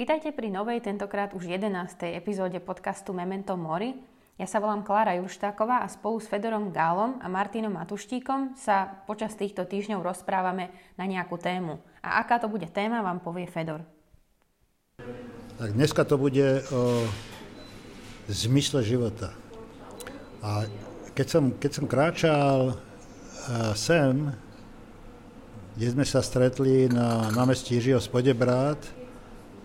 Vítajte pri novej, tentokrát už 11. epizóde podcastu Memento Mori. Ja sa volám Klára Jurštáková a spolu s Fedorom Gálom a Martinom Matuštíkom sa počas týchto týždňov rozprávame na nejakú tému. A aká to bude téma, vám povie Fedor. Tak dneska to bude o zmysle života. A keď som, keď som kráčal sem, kde sme sa stretli na námestí Jiřího Spodebrát,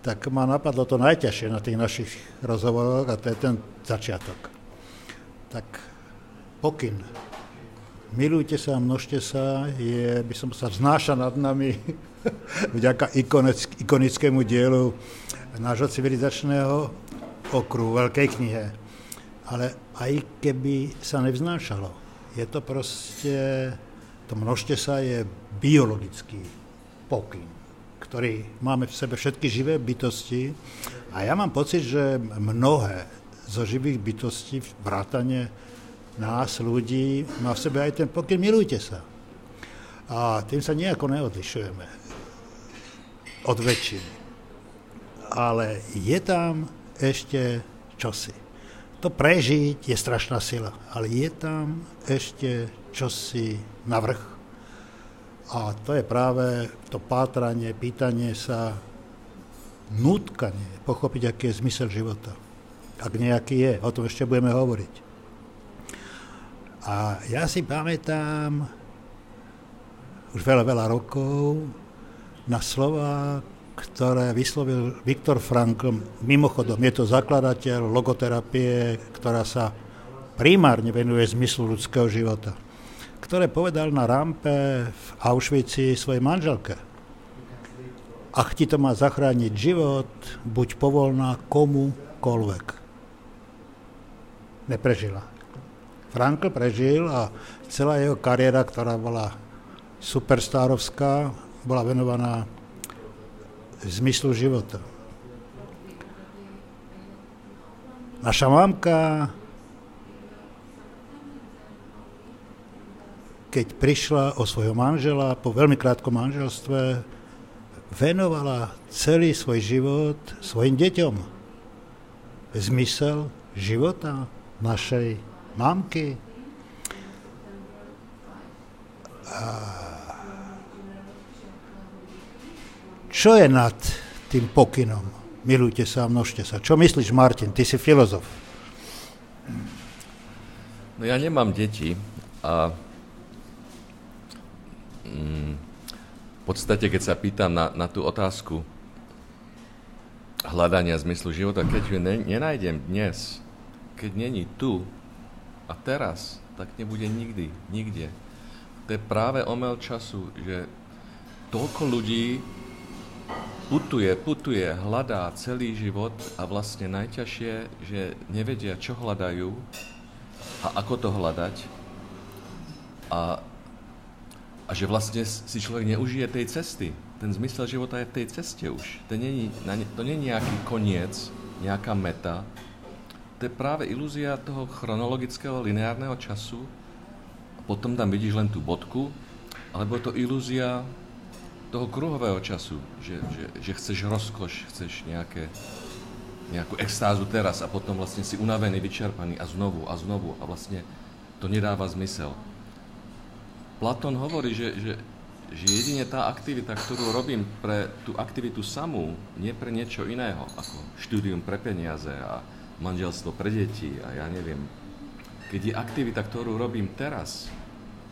tak ma napadlo to najťažšie na tých našich rozhovoroch a to je ten začiatok tak pokyn. Milujte sa, množte sa, je, by som sa vznáša nad nami vďaka ikonickému dielu nášho civilizačného okruhu, veľkej knihe. Ale aj keby sa nevznášalo, je to proste, to množte sa je biologický pokyn, ktorý máme v sebe všetky živé bytosti a ja mám pocit, že mnohé zo živých bytostí, vrátane nás, ľudí, má v sebe aj ten pokyn milujte sa. A tým sa nejako neodlišujeme od väčšiny. Ale je tam ešte čosi. To prežiť je strašná sila, ale je tam ešte čosi navrh. A to je práve to pátranie, pýtanie sa, nutkanie, pochopiť, aký je zmysel života ak nejaký je, o tom ešte budeme hovoriť. A ja si pamätám už veľa, veľa rokov na slova, ktoré vyslovil Viktor Frankl. Mimochodom, je to zakladateľ logoterapie, ktorá sa primárne venuje zmyslu ľudského života, ktoré povedal na rampe v Auschwitzi svojej manželke. Ak ti to má zachrániť život, buď povolná komukoľvek neprežila. Frankl prežil a celá jeho kariéra, ktorá bola superstárovská, bola venovaná zmyslu života. Naša mamka, keď prišla o svojho manžela po veľmi krátkom manželstve, venovala celý svoj život svojim deťom. Zmysel života našej mamky. A čo je nad tým pokynom? Milujte sa a množte sa. Čo myslíš, Martin? Ty si filozof. No ja nemám deti a v podstate, keď sa pýtam na, na tú otázku hľadania zmyslu života, keď ju ne, nenájdem dnes, keď není tu a teraz, tak nebude nikdy, nikde. To je práve omel času, že toľko ľudí putuje, putuje, hľadá celý život a vlastne najťažšie, že nevedia, čo hľadajú a ako to hľadať. A, a že vlastne si človek neužije tej cesty. Ten zmysel života je v tej ceste už. To není, to není nejaký koniec, nejaká meta, to je práve ilúzia toho chronologického lineárneho času. Potom tam vidíš len tú bodku, alebo je to ilúzia toho kruhového času, že, že, že chceš rozkoš, chceš nejaké, nejakú extázu teraz a potom vlastne si unavený, vyčerpaný a znovu a znovu a vlastne to nedáva zmysel. Platón hovorí, že, že, že jedine tá aktivita, ktorú robím pre tú aktivitu samú, nie pre niečo iného, ako štúdium pre peniaze a, manželstvo pre deti a ja neviem. Keď je aktivita, ktorú robím teraz,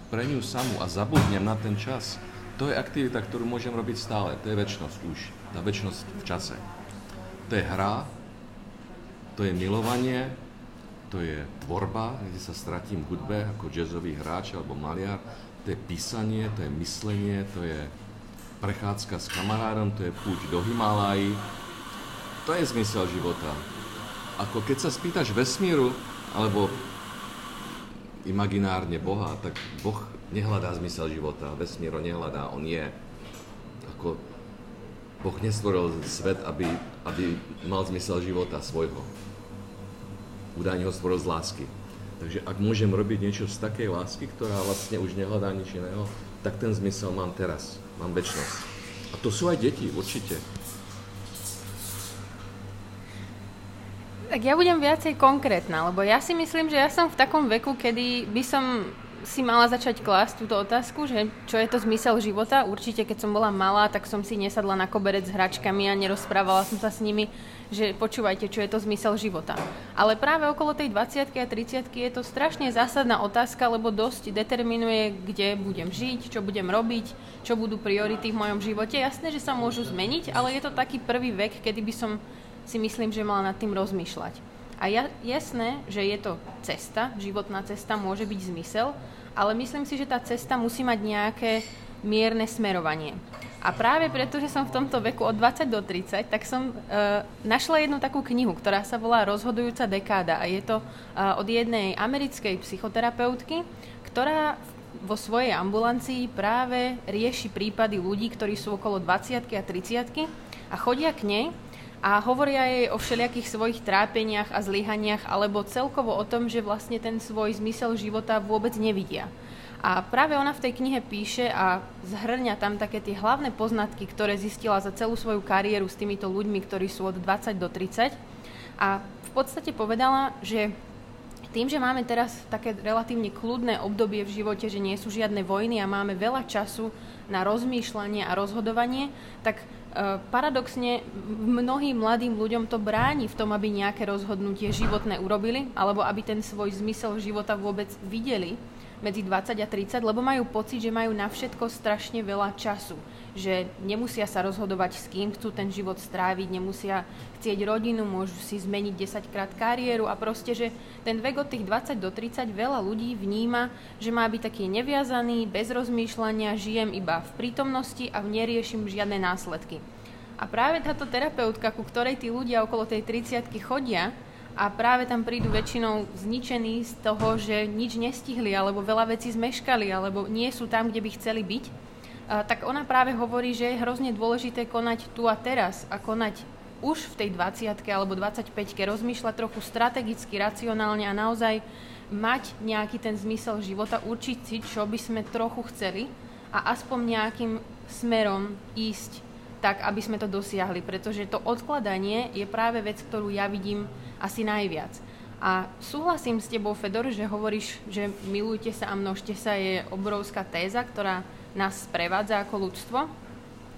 pre ňu samú a zabudnem na ten čas, to je aktivita, ktorú môžem robiť stále. To je väčšnosť už. Tá väčšnosť v čase. To je hra, to je milovanie, to je tvorba, kde sa stratím v hudbe ako jazzový hráč alebo maliar, to je písanie, to je myslenie, to je prechádzka s kamarádom, to je púť do Himalají. To je zmysel života ako keď sa spýtaš vesmíru, alebo imaginárne Boha, tak Boh nehľadá zmysel života, vesmír ho nehľadá, on je. Ako Boh nestvoril svet, aby, aby mal zmysel života svojho. Údajne ho stvoril z lásky. Takže ak môžem robiť niečo z takej lásky, ktorá vlastne už nehľadá nič iného, tak ten zmysel mám teraz, mám väčšnosť. A to sú aj deti, určite. Tak ja budem viacej konkrétna, lebo ja si myslím, že ja som v takom veku, kedy by som si mala začať klásť túto otázku, že čo je to zmysel života. Určite, keď som bola malá, tak som si nesadla na koberec s hračkami a nerozprávala som sa s nimi, že počúvajte, čo je to zmysel života. Ale práve okolo tej 20 a 30 je to strašne zásadná otázka, lebo dosť determinuje, kde budem žiť, čo budem robiť, čo budú priority v mojom živote. Jasné, že sa môžu zmeniť, ale je to taký prvý vek, kedy by som si myslím, že mala nad tým rozmýšľať. A ja, jasné, že je to cesta, životná cesta môže byť zmysel, ale myslím si, že tá cesta musí mať nejaké mierne smerovanie. A práve preto, že som v tomto veku od 20 do 30, tak som uh, našla jednu takú knihu, ktorá sa volá Rozhodujúca dekáda a je to uh, od jednej americkej psychoterapeutky, ktorá vo svojej ambulancii práve rieši prípady ľudí, ktorí sú okolo 20 a 30 a chodia k nej a hovoria jej o všelijakých svojich trápeniach a zlyhaniach alebo celkovo o tom, že vlastne ten svoj zmysel života vôbec nevidia. A práve ona v tej knihe píše a zhrňa tam také tie hlavné poznatky, ktoré zistila za celú svoju kariéru s týmito ľuďmi, ktorí sú od 20 do 30. A v podstate povedala, že tým, že máme teraz také relatívne kľudné obdobie v živote, že nie sú žiadne vojny a máme veľa času na rozmýšľanie a rozhodovanie, tak paradoxne mnohým mladým ľuďom to bráni v tom, aby nejaké rozhodnutie životné urobili, alebo aby ten svoj zmysel života vôbec videli medzi 20 a 30, lebo majú pocit, že majú na všetko strašne veľa času. Že nemusia sa rozhodovať, s kým chcú ten život stráviť, nemusia chcieť rodinu, môžu si zmeniť 10 krát kariéru a proste, že ten vek od tých 20 do 30 veľa ľudí vníma, že má byť taký neviazaný, bez rozmýšľania, žijem iba v prítomnosti a neriešim žiadne následky. A práve táto terapeutka, ku ktorej tí ľudia okolo tej 30 chodia a práve tam prídu väčšinou zničení z toho, že nič nestihli, alebo veľa vecí zmeškali, alebo nie sú tam, kde by chceli byť, tak ona práve hovorí, že je hrozne dôležité konať tu a teraz a konať už v tej 20 alebo 25 rozmýšľať trochu strategicky, racionálne a naozaj mať nejaký ten zmysel života, určiť si, čo by sme trochu chceli a aspoň nejakým smerom ísť tak, aby sme to dosiahli, pretože to odkladanie je práve vec, ktorú ja vidím asi najviac. A súhlasím s tebou, Fedor, že hovoríš, že milujte sa a množte sa je obrovská téza, ktorá nás sprevádza ako ľudstvo,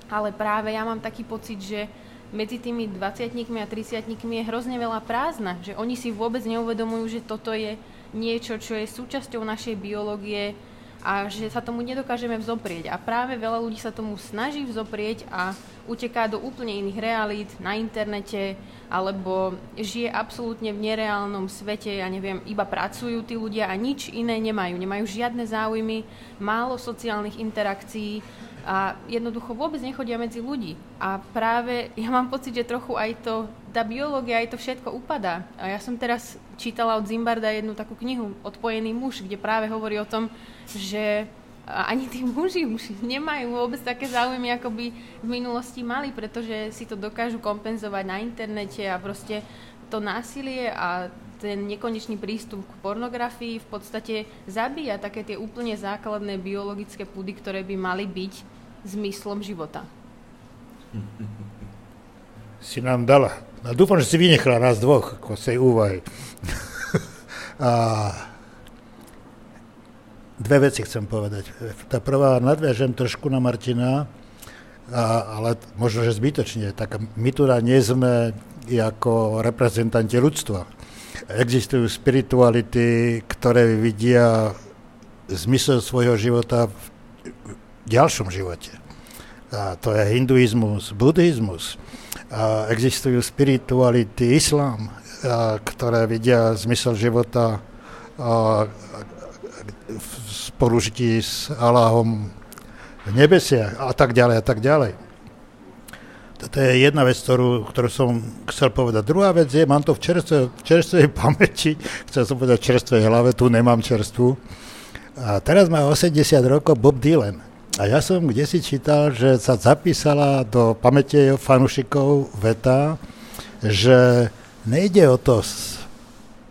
ale práve ja mám taký pocit, že medzi tými 20 a 30 je hrozne veľa prázdna, že oni si vôbec neuvedomujú, že toto je niečo, čo je súčasťou našej biológie, a že sa tomu nedokážeme vzoprieť. A práve veľa ľudí sa tomu snaží vzoprieť a uteká do úplne iných realít na internete alebo žije absolútne v nereálnom svete, ja neviem, iba pracujú tí ľudia a nič iné nemajú. Nemajú žiadne záujmy, málo sociálnych interakcií a jednoducho vôbec nechodia medzi ľudí. A práve ja mám pocit, že trochu aj to, tá biológia, aj to všetko upadá. A ja som teraz čítala od Zimbarda jednu takú knihu Odpojený muž, kde práve hovorí o tom, že ani tí muži už nemajú vôbec také záujmy, ako by v minulosti mali, pretože si to dokážu kompenzovať na internete a proste to násilie a ten nekonečný prístup k pornografii v podstate zabíja také tie úplne základné biologické púdy, ktoré by mali byť zmyslom života. Si nám dala. A dúfam, že si vynechala nás dvoch ako úvahy. a dve veci chcem povedať. Tá prvá, nadviažem trošku na Martina, a, ale možno, že zbytočne. Tak my tu nie sme ako reprezentanti ľudstva. Existujú spirituality, ktoré vidia zmysel svojho života v ďalšom živote. A to je hinduizmus, buddhizmus. A existujú spirituality, islám, a, ktoré vidia zmysel života a, v spolužití s Aláhom v nebesiach a tak ďalej a tak ďalej. Toto je jedna vec, ktorú, ktorú som chcel povedať. Druhá vec je, mám to v čerstvej, čerstvej pamäti, chcel som povedať čerstvej hlave, tu nemám čerstvu. A teraz má 80 rokov Bob Dylan. A ja som kde si čítal, že sa zapísala do pamäte fanúšikov veta, že nejde o to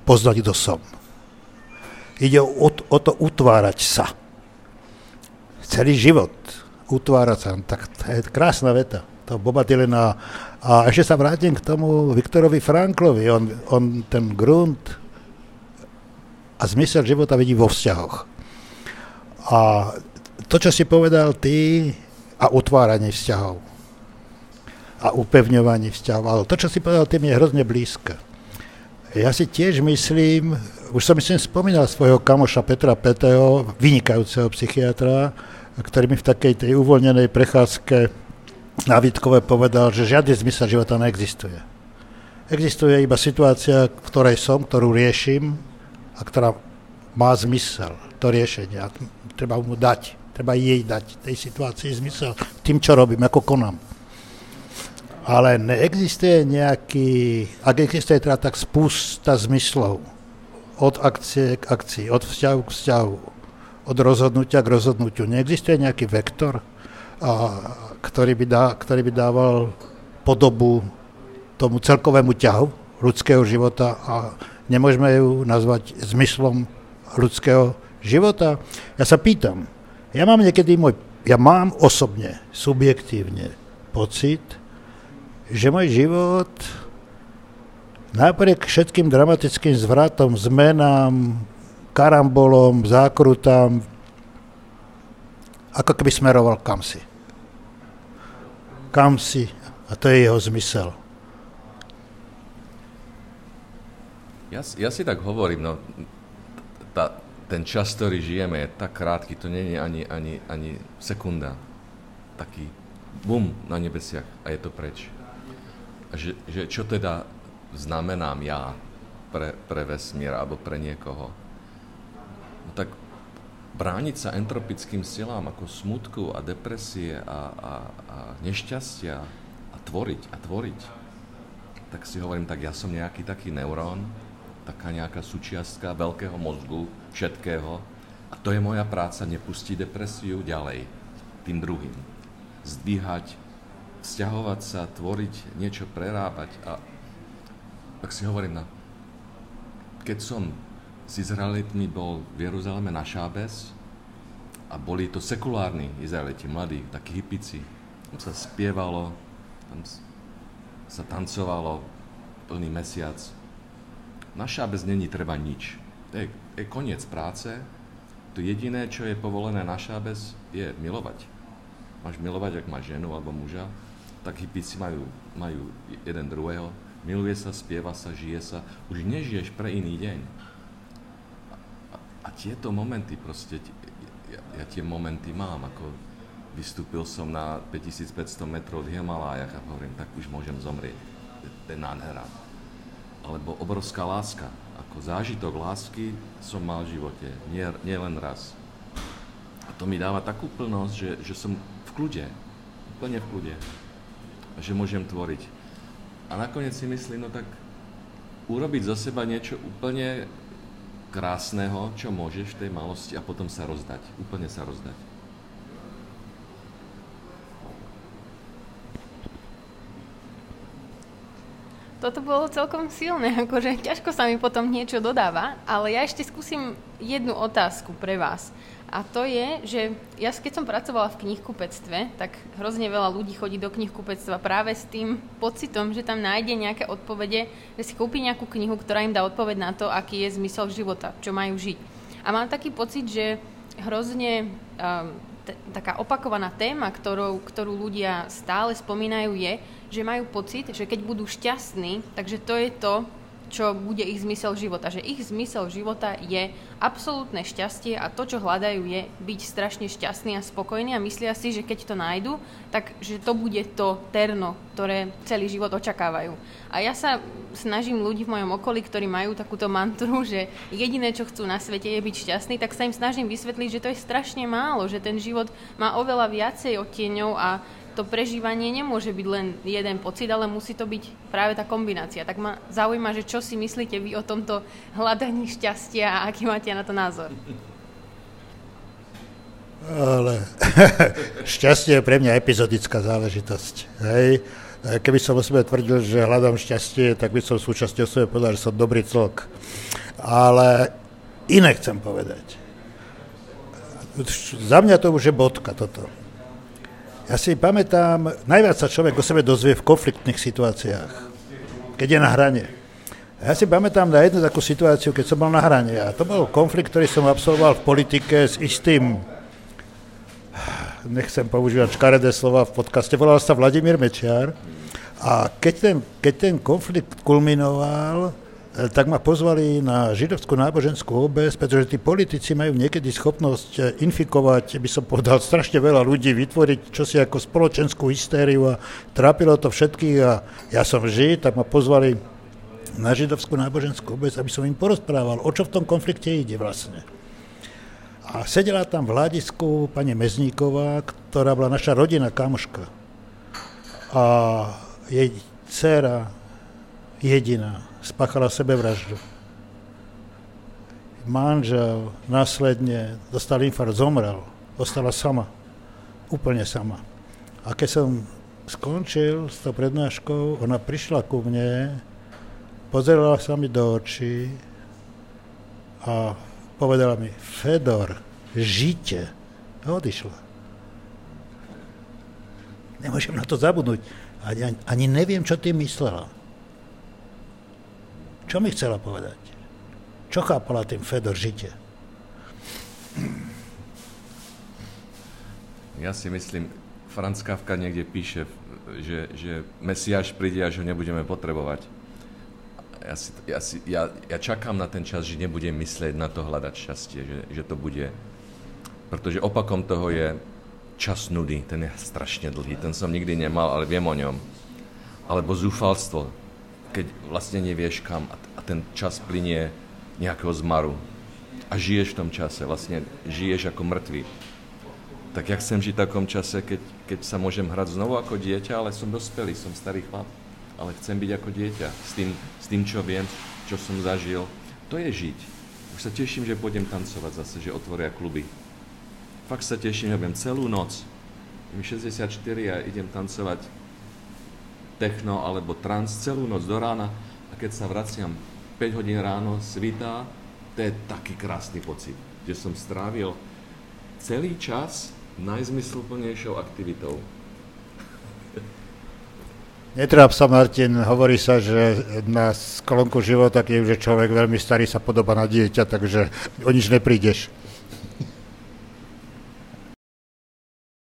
poznať, kto som. Ide o, o to utvárať sa. Celý život utvárať sa. Tak to je krásna veta. To Boba Dylena A ešte sa vrátim k tomu Viktorovi Franklovi. On, on ten grunt a zmysel života vidí vo vzťahoch. A to, čo si povedal ty, a utváranie vzťahov a upevňovanie vzťahov. Ale to, čo si povedal, tým je hrozne blízke. Ja si tiež myslím, už som myslím spomínal svojho kamoša Petra Petého, vynikajúceho psychiatra, ktorý mi v takej tej uvoľnenej prechádzke na Vítkové povedal, že žiadny zmysel života neexistuje. Existuje iba situácia, v ktorej som, ktorú riešim a ktorá má zmysel, to riešenie. A treba mu dať, treba jej dať tej situácii zmysel tým, čo robím, ako konám. Ale neexistuje nejaký, ak existuje teda tak spústa zmyslov, od akcie k akcii, od vzťahu k vzťahu, od rozhodnutia k rozhodnutiu. Neexistuje nejaký vektor, a, ktorý, by dá, ktorý by dával podobu tomu celkovému ťahu ľudského života a nemôžeme ju nazvať zmyslom ľudského života. Ja sa pýtam, ja mám niekedy môj, ja mám osobne, subjektívne pocit, že môj život napriek všetkým dramatickým zvratom, zmenám, karambolom, zákrutám, ako keby smeroval kam si. Kam si. A to je jeho zmysel. Ja, ja si tak hovorím, no, tá, ten čas, ktorý žijeme, je tak krátky, to nie je ani, ani, ani sekunda. Taký bum na nebesiach a je to preč že, že čo teda znamenám ja pre, pre vesmír alebo pre niekoho. No tak brániť sa entropickým silám ako smutku a depresie a, a, a nešťastia a tvoriť a tvoriť, tak si hovorím, tak ja som nejaký taký neurón, taká nejaká súčiastka veľkého mozgu, všetkého a to je moja práca, nepustiť depresiu ďalej tým druhým. Zdvíhať vzťahovať sa, tvoriť, niečo prerábať a tak si hovorím, no, keď som s Izraelitmi bol v Jeruzaleme na Šábes a boli to sekulárni Izraeliti, mladí, takí hypici, tam sa spievalo, tam sa tancovalo plný mesiac. Na Šábes není treba nič. To je, je koniec práce, to jediné, čo je povolené na Šábes, je milovať. Máš milovať, ak máš ženu alebo muža, tak hipici majú, majú jeden druhého, miluje sa, spieva sa, žije sa, už nežiješ pre iný deň. A, a, a tieto momenty proste, ja, ja tie momenty mám, ako vystúpil som na 5500 metrov v Himalájach a hovorím, tak už môžem zomrieť. To nádhera. Alebo obrovská láska. Ako zážitok lásky som mal v živote, nie, nie len raz. A to mi dáva takú plnosť, že, že som kľude, úplne v kľude že môžem tvoriť. A nakoniec si myslím, no tak urobiť zo seba niečo úplne krásneho, čo môžeš v tej malosti a potom sa rozdať. Úplne sa rozdať. Toto bolo celkom silné, akože ťažko sa mi potom niečo dodáva, ale ja ešte skúsim jednu otázku pre vás. A to je, že ja keď som pracovala v knihkupectve, tak hrozne veľa ľudí chodí do knihkupectva práve s tým pocitom, že tam nájde nejaké odpovede, že si kúpi nejakú knihu, ktorá im dá odpoveď na to, aký je zmysel života, čo majú žiť. A mám taký pocit, že hrozne um, t- taká opakovaná téma, ktorou, ktorú ľudia stále spomínajú, je, že majú pocit, že keď budú šťastní, takže to je to, čo bude ich zmysel života. Že ich zmysel života je absolútne šťastie a to, čo hľadajú, je byť strašne šťastný a spokojný a myslia si, že keď to nájdu, tak že to bude to terno, ktoré celý život očakávajú. A ja sa snažím ľudí v mojom okolí, ktorí majú takúto mantru, že jediné, čo chcú na svete, je byť šťastný, tak sa im snažím vysvetliť, že to je strašne málo, že ten život má oveľa viacej odtieňov a to prežívanie nemôže byť len jeden pocit, ale musí to byť práve tá kombinácia. Tak ma zaujíma, že čo si myslíte vy o tomto hľadaní šťastia a aký máte na to názor? Ale šťastie je pre mňa epizodická záležitosť. Hej. Keby som o sebe tvrdil, že hľadám šťastie, tak by som súčasťou sebe povedal, že som dobrý celok. Ale iné chcem povedať. Za mňa to už je bodka toto Ja si pamätám, najviac sa človek o sebe dozvie v konfliktných situáciách, keď je na hrane. Ja si pamätám na jednu takú situáciu, keď som bol na hrane. A to bol konflikt, ktorý som absolvoval v politike s istým, nechcem používať škaredé slova v podcaste, volal sa Vladimír Mečiar. A keď ten, keď ten konflikt kulminoval, tak ma pozvali na židovskú náboženskú obec, pretože tí politici majú niekedy schopnosť e, infikovať, by som povedal, strašne veľa ľudí, vytvoriť čosi ako spoločenskú hystériu a trápilo to všetkých a ja som žid, tak ma pozvali na židovskú náboženskú obec, aby som im porozprával, o čo v tom konflikte ide vlastne. A sedela tam v hľadisku pani Mezníková, ktorá bola naša rodina, kamoška. A jej dcera jediná spáchala sebevraždu. Manžel následne dostal infarkt, zomrel, ostala sama, úplne sama. A keď som skončil s tou prednáškou, ona prišla ku mne, pozerala sa mi do očí a povedala mi, Fedor, žite. A odišla. Nemôžem na to zabudnúť. Ani, ani neviem, čo tým myslela. Čo mi chcela povedať? Čo chápala tým Fedor žite? Ja si myslím, Franz Kafka niekde píše, že, že Mesiáš príde, až ho nebudeme potrebovať. Ja, si, ja, si, ja, ja čakám na ten čas, že nebudem myslieť na to hľadať šťastie, že, že to bude. Pretože opakom toho je čas nudy, ten je strašne dlhý, ten som nikdy nemal, ale viem o ňom. Alebo zúfalstvo, keď vlastne nevieš kam a, ten čas plinie nejakého zmaru a žiješ v tom čase, vlastne žiješ ako mŕtvy. Tak ja chcem žiť v takom čase, keď, keď sa môžem hrať znovu ako dieťa, ale som dospelý, som starý chlap, ale chcem byť ako dieťa s tým, s tým čo viem, čo som zažil. To je žiť. Už sa teším, že pôjdem tancovať zase, že otvoria kluby. Fakt sa teším, že budem celú noc. Je mi 64 a idem tancovať techno alebo trans celú noc do rána a keď sa vraciam 5 hodín ráno, svitá, to je taký krásny pocit, že som strávil celý čas najzmysluplnejšou aktivitou. Netráp sa, Martin, hovorí sa, že na sklonku života, keď je človek veľmi starý, sa podoba na dieťa, takže o nič neprídeš.